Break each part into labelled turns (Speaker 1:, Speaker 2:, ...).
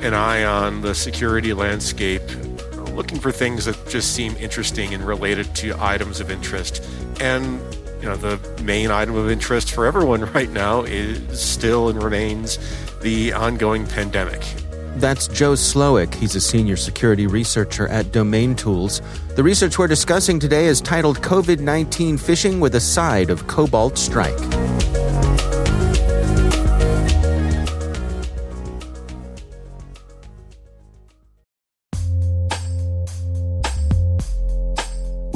Speaker 1: an eye on the security landscape, looking for things that just seem interesting and related to items of interest. And you know, the main item of interest for everyone right now is still and remains the ongoing pandemic.
Speaker 2: That's Joe Slowik. He's a senior security researcher at DomainTools. The research we're discussing today is titled COVID 19 Phishing with a Side of Cobalt Strike.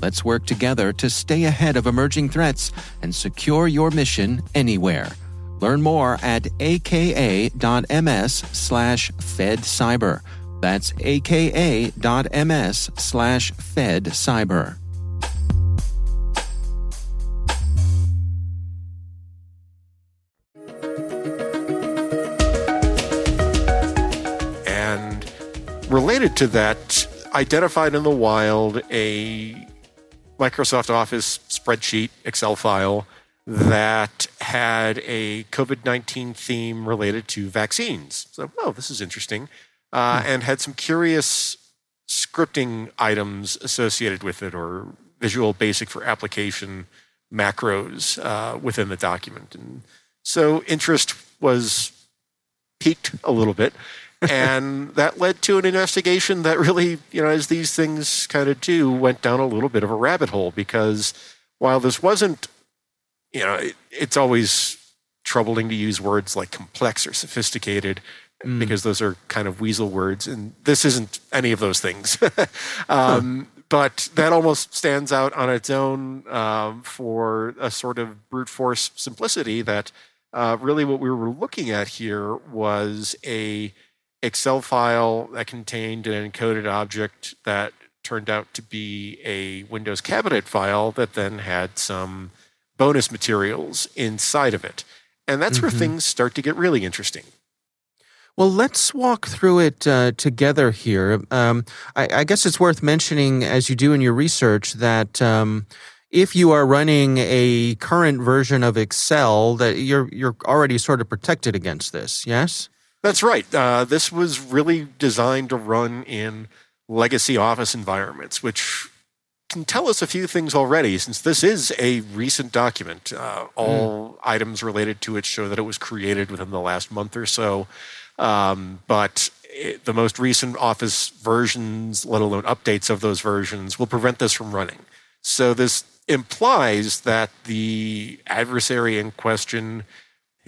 Speaker 2: Let's work together to stay ahead of emerging threats and secure your mission anywhere. Learn more at aka.ms slash fedcyber. That's aka.ms slash fedcyber.
Speaker 1: And related to that, identified in the wild a Microsoft Office spreadsheet, Excel file that had a COVID 19 theme related to vaccines. So, oh, this is interesting. Uh, and had some curious scripting items associated with it or Visual Basic for application macros uh, within the document. And so interest was piqued a little bit. And that led to an investigation that really, you know, as these things kind of do, went down a little bit of a rabbit hole because while this wasn't, you know, it, it's always troubling to use words like complex or sophisticated mm. because those are kind of weasel words, and this isn't any of those things. um, huh. But that almost stands out on its own um, for a sort of brute force simplicity that uh, really what we were looking at here was a Excel file that contained an encoded object that turned out to be a Windows cabinet file that then had some bonus materials inside of it. And that's mm-hmm. where things start to get really interesting.
Speaker 2: Well, let's walk through it uh, together here. Um, I, I, guess it's worth mentioning, as you do in your research, that um, if you are running a current version of Excel, that you're you're already sort of protected against this. Yes.
Speaker 1: That's right. Uh, this was really designed to run in legacy office environments, which can tell us a few things already, since this is a recent document. Uh, all mm. items related to it show that it was created within the last month or so. Um, but it, the most recent Office versions, let alone updates of those versions, will prevent this from running. So this implies that the adversary in question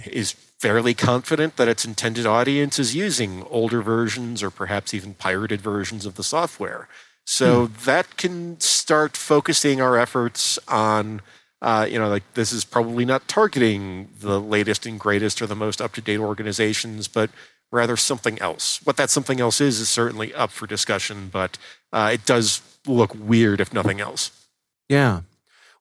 Speaker 1: is fairly confident that its intended audience is using older versions or perhaps even pirated versions of the software. So hmm. that can start focusing our efforts on uh, you know, like this is probably not targeting the latest and greatest or the most up to date organizations, but rather something else. What that something else is is certainly up for discussion, but uh, it does look weird if nothing else.
Speaker 2: Yeah.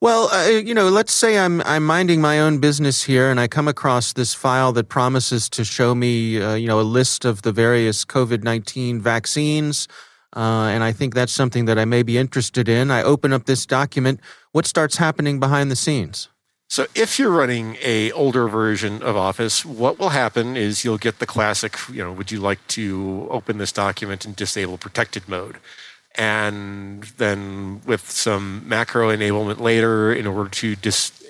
Speaker 2: Well, uh, you know, let's say I'm I'm minding my own business here, and I come across this file that promises to show me, uh, you know, a list of the various COVID nineteen vaccines, uh, and I think that's something that I may be interested in. I open up this document. What starts happening behind the scenes?
Speaker 1: So if you're running a older version of Office, what will happen is you'll get the classic, you know, would you like to open this document in disable protected mode? And then with some macro enablement later in order to dis-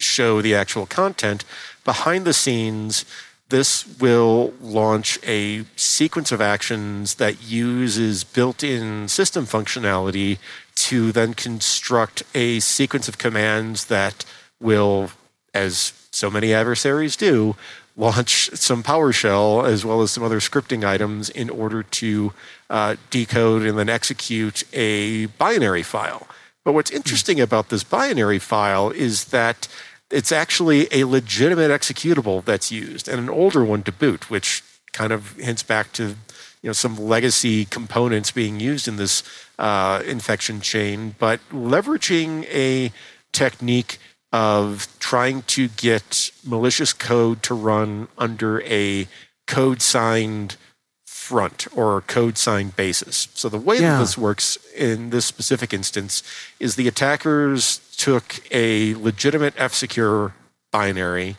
Speaker 1: show the actual content behind the scenes this will launch a sequence of actions that uses built-in system functionality to then construct a sequence of commands that will as so many adversaries do launch some PowerShell as well as some other scripting items in order to uh, decode and then execute a binary file. But what's interesting about this binary file is that it's actually a legitimate executable that's used and an older one to boot, which kind of hints back to you know some legacy components being used in this uh, infection chain, but leveraging a technique of trying to get malicious code to run under a code signed front or code signed basis. So the way yeah. that this works in this specific instance is the attackers took a legitimate F-Secure binary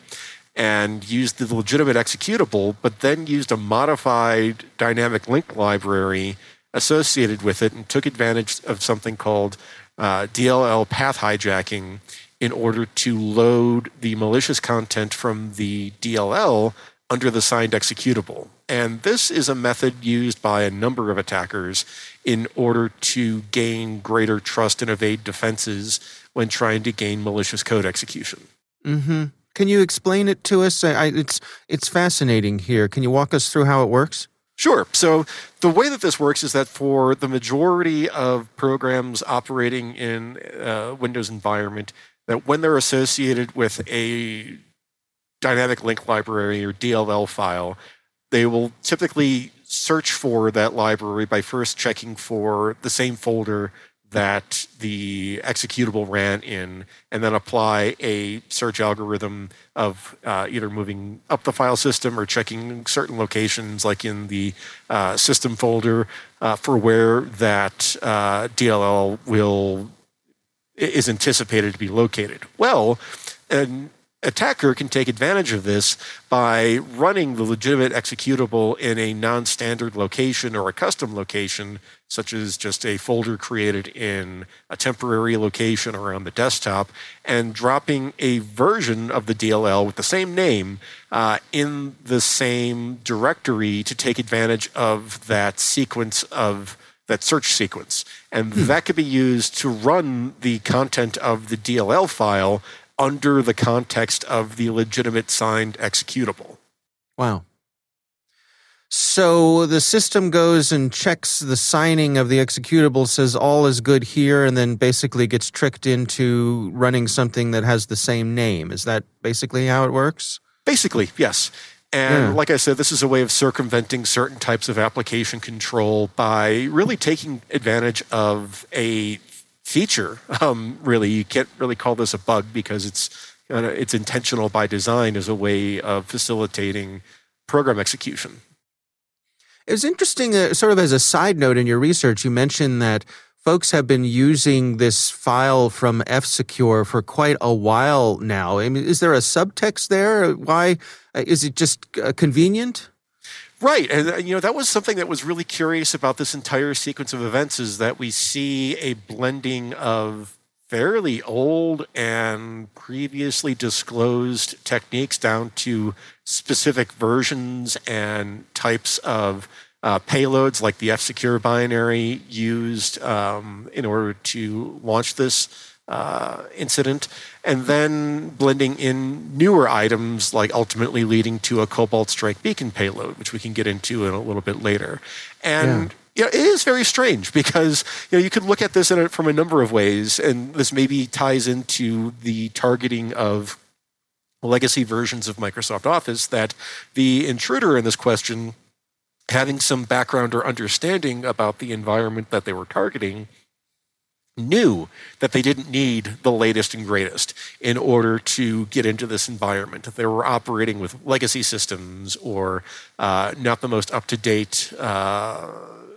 Speaker 1: and used the legitimate executable, but then used a modified dynamic link library associated with it and took advantage of something called uh, DLL path hijacking in order to load the malicious content from the DLL under the signed executable. And this is a method used by a number of attackers in order to gain greater trust and evade defenses when trying to gain malicious code execution.
Speaker 2: Mm-hmm. Can you explain it to us? I, it's it's fascinating here. Can you walk us through how it works?
Speaker 1: Sure. So the way that this works is that for the majority of programs operating in a uh, Windows environment, that when they're associated with a dynamic link library or DLL file, they will typically search for that library by first checking for the same folder that the executable ran in, and then apply a search algorithm of uh, either moving up the file system or checking certain locations, like in the uh, system folder, uh, for where that uh, DLL will is anticipated to be located. Well, an attacker can take advantage of this by running the legitimate executable in a non-standard location or a custom location, such as just a folder created in a temporary location or on the desktop, and dropping a version of the DLL with the same name uh, in the same directory to take advantage of that sequence of that search sequence. And hmm. that could be used to run the content of the DLL file under the context of the legitimate signed executable.
Speaker 2: Wow. So the system goes and checks the signing of the executable, says all is good here, and then basically gets tricked into running something that has the same name. Is that basically how it works?
Speaker 1: Basically, yes. And yeah. like I said, this is a way of circumventing certain types of application control by really taking advantage of a feature. Um, really, you can't really call this a bug because it's it's intentional by design as a way of facilitating program execution.
Speaker 2: It was interesting, uh, sort of as a side note in your research, you mentioned that folks have been using this file from F Secure for quite a while now. I mean, is there a subtext there? Why uh, is it just uh, convenient?
Speaker 1: Right, and uh, you know that was something that was really curious about this entire sequence of events is that we see a blending of fairly old and previously disclosed techniques down to specific versions and types of uh, payloads like the F-Secure binary used um, in order to launch this uh, incident, and then blending in newer items like ultimately leading to a Cobalt Strike beacon payload, which we can get into in a little bit later. And you know, it is very strange because you know you could look at this a, from a number of ways, and this maybe ties into the targeting of legacy versions of Microsoft Office. That the intruder in this question, having some background or understanding about the environment that they were targeting, knew that they didn't need the latest and greatest in order to get into this environment. They were operating with legacy systems or uh, not the most up to date. Uh,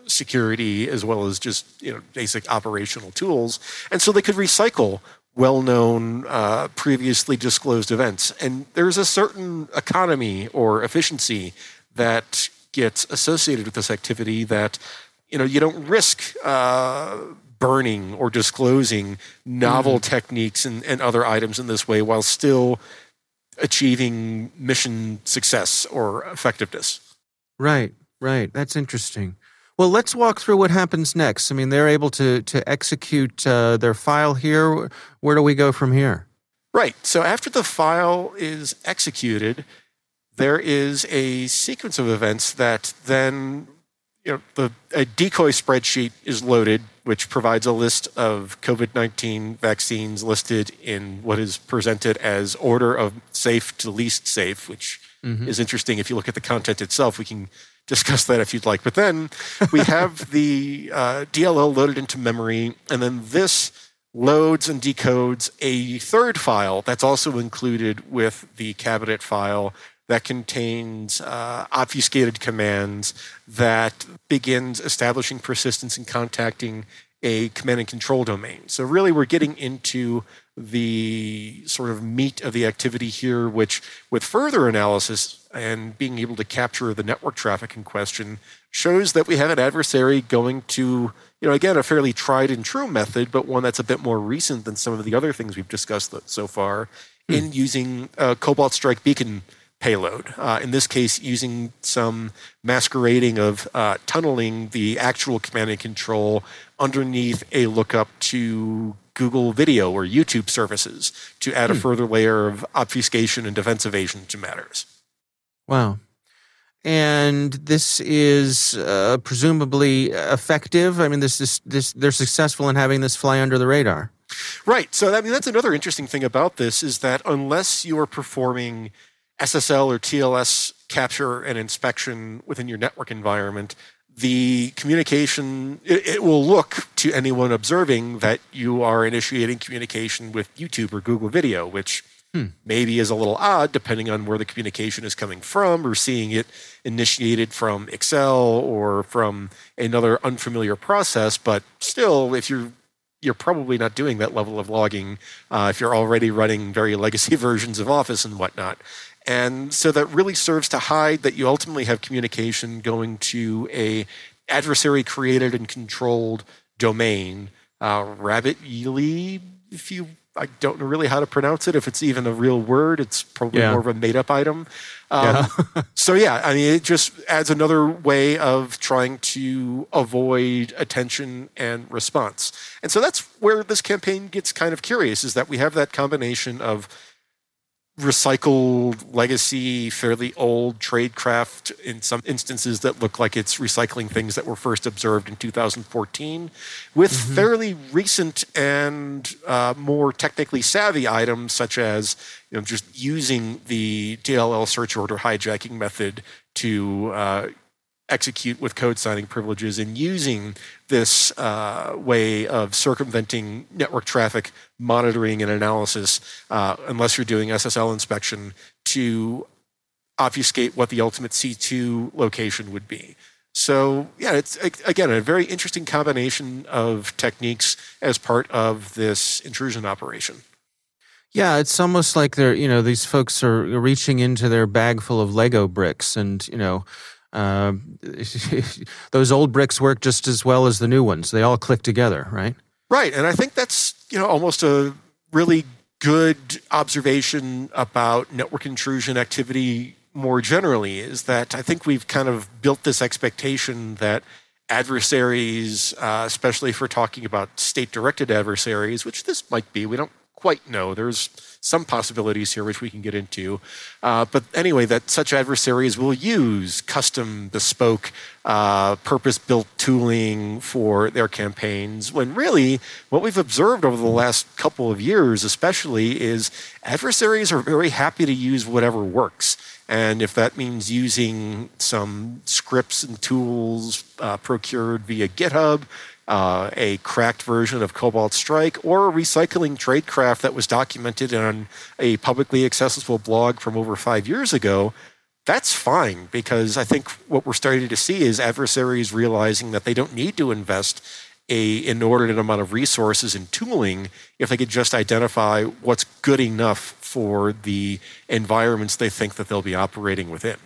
Speaker 1: security as well as just you know basic operational tools, and so they could recycle well-known uh, previously disclosed events. And there's a certain economy or efficiency that gets associated with this activity that you know you don't risk uh, burning or disclosing novel mm. techniques and, and other items in this way while still achieving mission success or effectiveness.
Speaker 2: Right, right. That's interesting. Well, let's walk through what happens next. I mean, they're able to to execute uh, their file here. Where do we go from here?
Speaker 1: Right. So after the file is executed, there is a sequence of events that then you know the a decoy spreadsheet is loaded, which provides a list of COVID nineteen vaccines listed in what is presented as order of safe to least safe, which mm-hmm. is interesting. If you look at the content itself, we can discuss that if you'd like. But then we have the uh, DLL loaded into memory, and then this loads and decodes a third file that's also included with the cabinet file that contains uh, obfuscated commands that begins establishing persistence and contacting a command and control domain. So really, we're getting into the sort of meat of the activity here, which, with further analysis and being able to capture the network traffic in question, shows that we have an adversary going to, you know, again, a fairly tried and true method, but one that's a bit more recent than some of the other things we've discussed so far hmm. in using a Cobalt Strike beacon payload. Uh, in this case, using some masquerading of uh, tunneling the actual command and control underneath a lookup to Google Video or YouTube services to add a hmm. further layer of obfuscation and defense evasion to matters.
Speaker 2: Wow. And this is uh, presumably effective. I mean, this, this, this, they're successful in having this fly under the radar.
Speaker 1: Right. So, I mean, that's another interesting thing about this is that unless you are performing SSL or TLS capture and inspection within your network environment, the communication, it, it, will look to anyone observing that you are initiating communication with YouTube or Google Video, which hmm. maybe is a little odd depending on where the communication is coming from or seeing it initiated from Excel or from another unfamiliar process. But still, if you're you're probably not doing that level of logging uh, if you're already running very legacy versions of Office and whatnot. And so that really serves to hide that you ultimately have communication going to a adversary created and controlled domain. Uh, Rabbit Ely, if you I don't know really how to pronounce it. If it's even a real word, it's probably yeah. more of a made up item. Um, yeah. so, yeah, I mean, it just adds another way of trying to avoid attention and response. And so that's where this campaign gets kind of curious is that we have that combination of recycled legacy, fairly old tradecraft in some instances that look like it's recycling things that were first observed in 2014, with mm-hmm. fairly recent and uh, more technically savvy items such as you know, just using the DLL search order hijacking method to uh, execute with code signing privileges and using this uh, way of circumventing network traffic monitoring and analysis, uh, unless you're doing SSL inspection, to obfuscate what the ultimate C2 location would be. So, yeah, it's again a very interesting combination of techniques as part of this intrusion operation.
Speaker 2: Yeah, it's almost like they're, you know, these folks are reaching into their bag full of Lego bricks and, you know, uh, those old bricks work just as well as the new ones. They all click together, right?
Speaker 1: Right, and I think that's you know almost a really good observation about network intrusion activity more generally. Is that I think we've kind of built this expectation that adversaries, uh, especially if we're talking about state-directed adversaries, which this might be, we don't quite know. There's some possibilities here, which we can get into. Uh, but anyway, that such adversaries will use custom, bespoke, uh, purpose built tooling for their campaigns, when really what we've observed over the last couple of years, especially, is adversaries are very happy to use whatever works. And if that means using some scripts and tools uh, procured via GitHub, uh, a cracked version of Cobalt Strike, or a recycling tradecraft that was documented on a publicly accessible blog from over five years ago, that's fine because I think what we're starting to see is adversaries realizing that they don't need to invest a inordinate amount of resources and tooling if they could just identify what's good enough for the environments they think that they'll be operating within.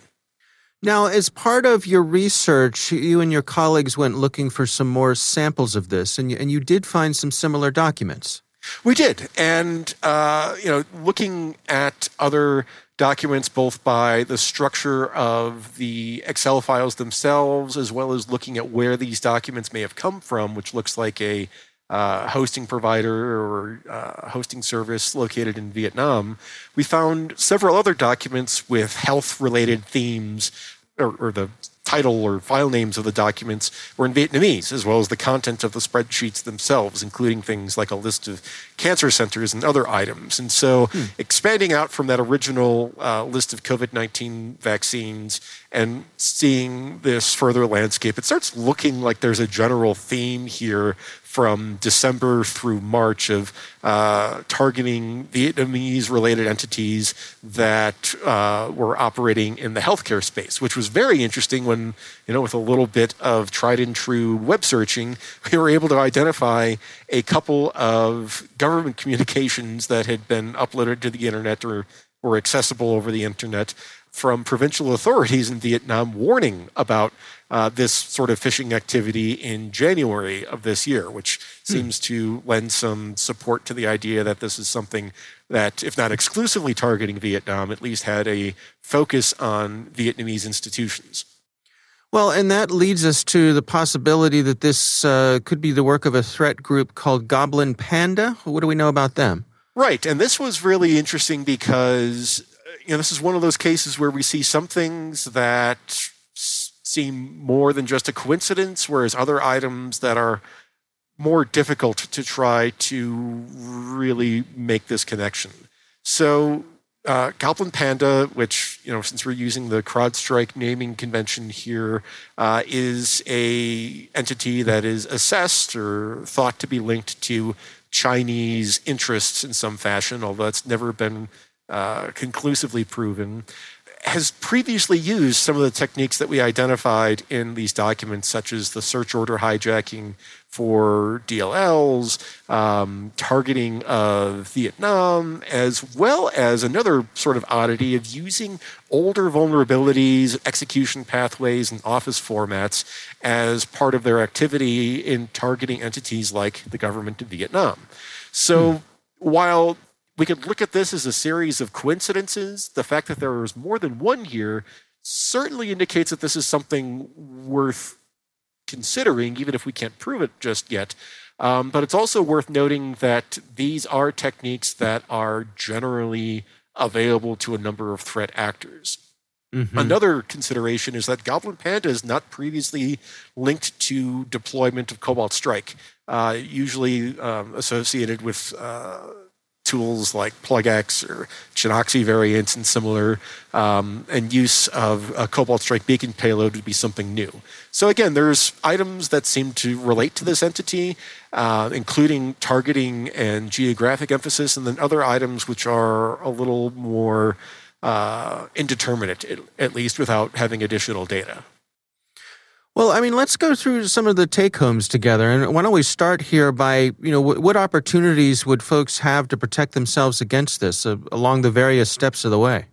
Speaker 2: Now, as part of your research, you and your colleagues went looking for some more samples of this, and you, and you did find some similar documents.
Speaker 1: We did, and uh, you know, looking at other documents, both by the structure of the Excel files themselves, as well as looking at where these documents may have come from, which looks like a uh, hosting provider or uh, hosting service located in Vietnam, we found several other documents with health related themes or, or the title or file names of the documents were in Vietnamese, as well as the content of the spreadsheets themselves, including things like a list of cancer centers and other items. And so, hmm. expanding out from that original uh, list of COVID 19 vaccines and seeing this further landscape, it starts looking like there's a general theme here from December through March of uh, targeting Vietnamese related entities that uh, were operating in the healthcare space, which was very interesting when, you know, with a little bit of tried and true web searching, we were able to identify a couple of government communications that had been uploaded to the internet or were accessible over the internet from provincial authorities in Vietnam warning about uh, this sort of phishing activity in January of this year, which hmm. seems to lend some support to the idea that this is something that, if not exclusively targeting Vietnam, at least had a focus on Vietnamese institutions.
Speaker 2: Well, and that leads us to the possibility that this uh, could be the work of a threat group called Goblin Panda. What do we know about them?
Speaker 1: Right. And this was really interesting because you know, this is one of those cases where we see some things that seem more than just a coincidence, whereas other items that are more difficult to try to really make this connection. So, uh, Goblin Panda, which you know, since we're using the CrowdStrike naming convention here, uh, is a entity that is assessed or thought to be linked to Chinese interests in some fashion, although it's never been uh, conclusively proven, has previously used some of the techniques that we identified in these documents, such as the search order hijacking for DLLs, um, targeting of Vietnam, as well as another sort of oddity of using older vulnerabilities, execution pathways, and office formats as part of their activity in targeting entities like the government of Vietnam. So hmm. while we could look at this as a series of coincidences. The fact that there was more than one here certainly indicates that this is something worth considering, even if we can't prove it just yet. Um, but it's also worth noting that these are techniques that are generally available to a number of threat actors. Mm-hmm. Another consideration is that Goblin Panda is not previously linked to deployment of Cobalt Strike, uh, usually um, associated with uh, tools like PlugX or Chinoxy variants and similar, um, and use of a Cobalt Strike beacon payload would be something new. So again, there's items that seem to relate to this entity, uh, including targeting and geographic emphasis, and then other items which are a little more uh, indeterminate, at least without having additional data.
Speaker 2: Well, I mean, let's go through some of the take homes together. And why don't we start here by, you know, what, what opportunities would folks have to protect themselves against this uh, along the various steps of the way?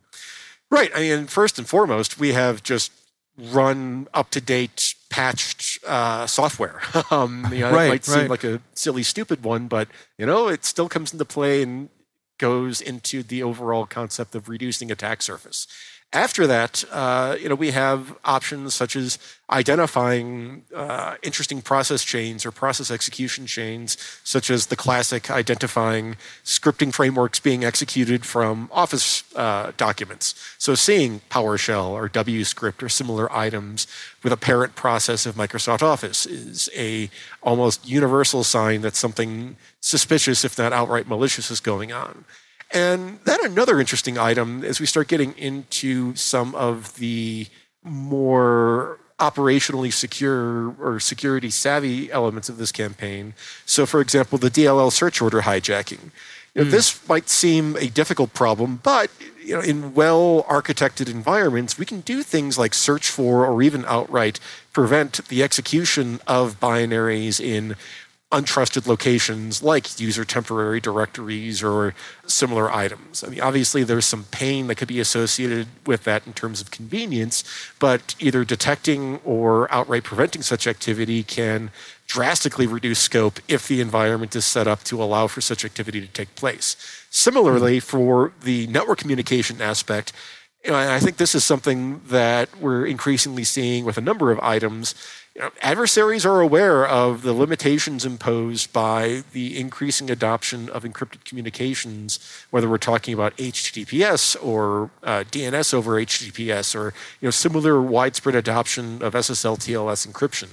Speaker 1: Right. I mean, first and foremost, we have just run up to date, patched uh, software. um, you know,
Speaker 2: right,
Speaker 1: it might seem like a silly, stupid one, but, you know, it still comes into play and goes into the overall concept of reducing attack surface. After that, uh, you know, we have options such as identifying uh, interesting process chains or process execution chains, such as the classic identifying scripting frameworks being executed from Office uh, documents. So seeing PowerShell or WScript or similar items with a parent process of Microsoft Office is a almost universal sign that something suspicious, if not outright malicious, is going on. And then another interesting item as we start getting into some of the more operationally secure or security savvy elements of this campaign. So, for example, the DLL search order hijacking. You know, mm. This might seem a difficult problem, but you know, in well architected environments, we can do things like search for or even outright prevent the execution of binaries in untrusted locations like user temporary directories or similar items. I mean, obviously, there's some pain that could be associated with that in terms of convenience, but either detecting or outright preventing such activity can drastically reduce scope if the environment is set up to allow for such activity to take place. Similarly, hmm. for the network communication aspect, you know, I think this is something that we're increasingly seeing with a number of items you know, adversaries are aware of the limitations imposed by the increasing adoption of encrypted communications, whether we're talking about HTTPS or uh, DNS over HTTPS or you know, similar widespread adoption of SSL TLS encryption.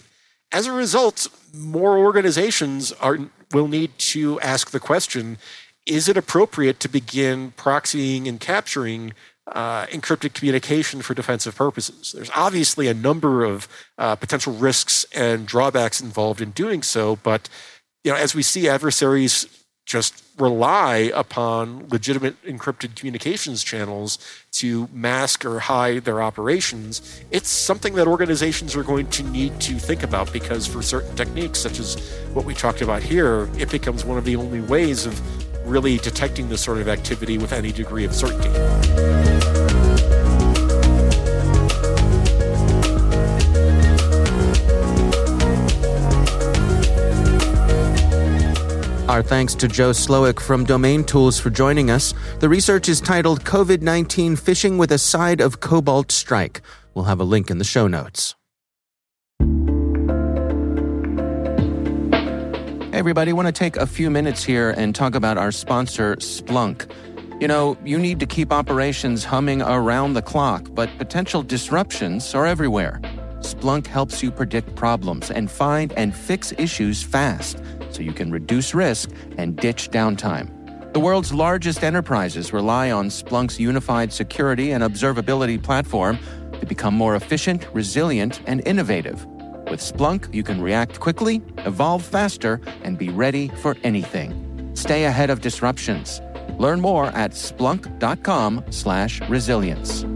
Speaker 1: As a result, more organizations are, will need to ask the question is it appropriate to begin proxying and capturing uh, encrypted communication for defensive purposes. There's obviously a number of uh, potential risks and drawbacks involved in doing so, but you know, as we see adversaries just rely upon legitimate encrypted communications channels to mask or hide their operations, it's something that organizations are going to need to think about because for certain techniques, such as what we talked about here, it becomes one of the only ways of really detecting this sort of activity with any degree of certainty.
Speaker 2: Our thanks to Joe Slowik from DomainTools for joining us. The research is titled COVID 19 Phishing with a Side of Cobalt Strike. We'll have a link in the show notes. Hey, everybody, I want to take a few minutes here and talk about our sponsor, Splunk. You know, you need to keep operations humming around the clock, but potential disruptions are everywhere. Splunk helps you predict problems and find and fix issues fast so you can reduce risk and ditch downtime. The world's largest enterprises rely on Splunk's unified security and observability platform to become more efficient, resilient, and innovative. With Splunk, you can react quickly, evolve faster, and be ready for anything. Stay ahead of disruptions. Learn more at splunk.com/resilience.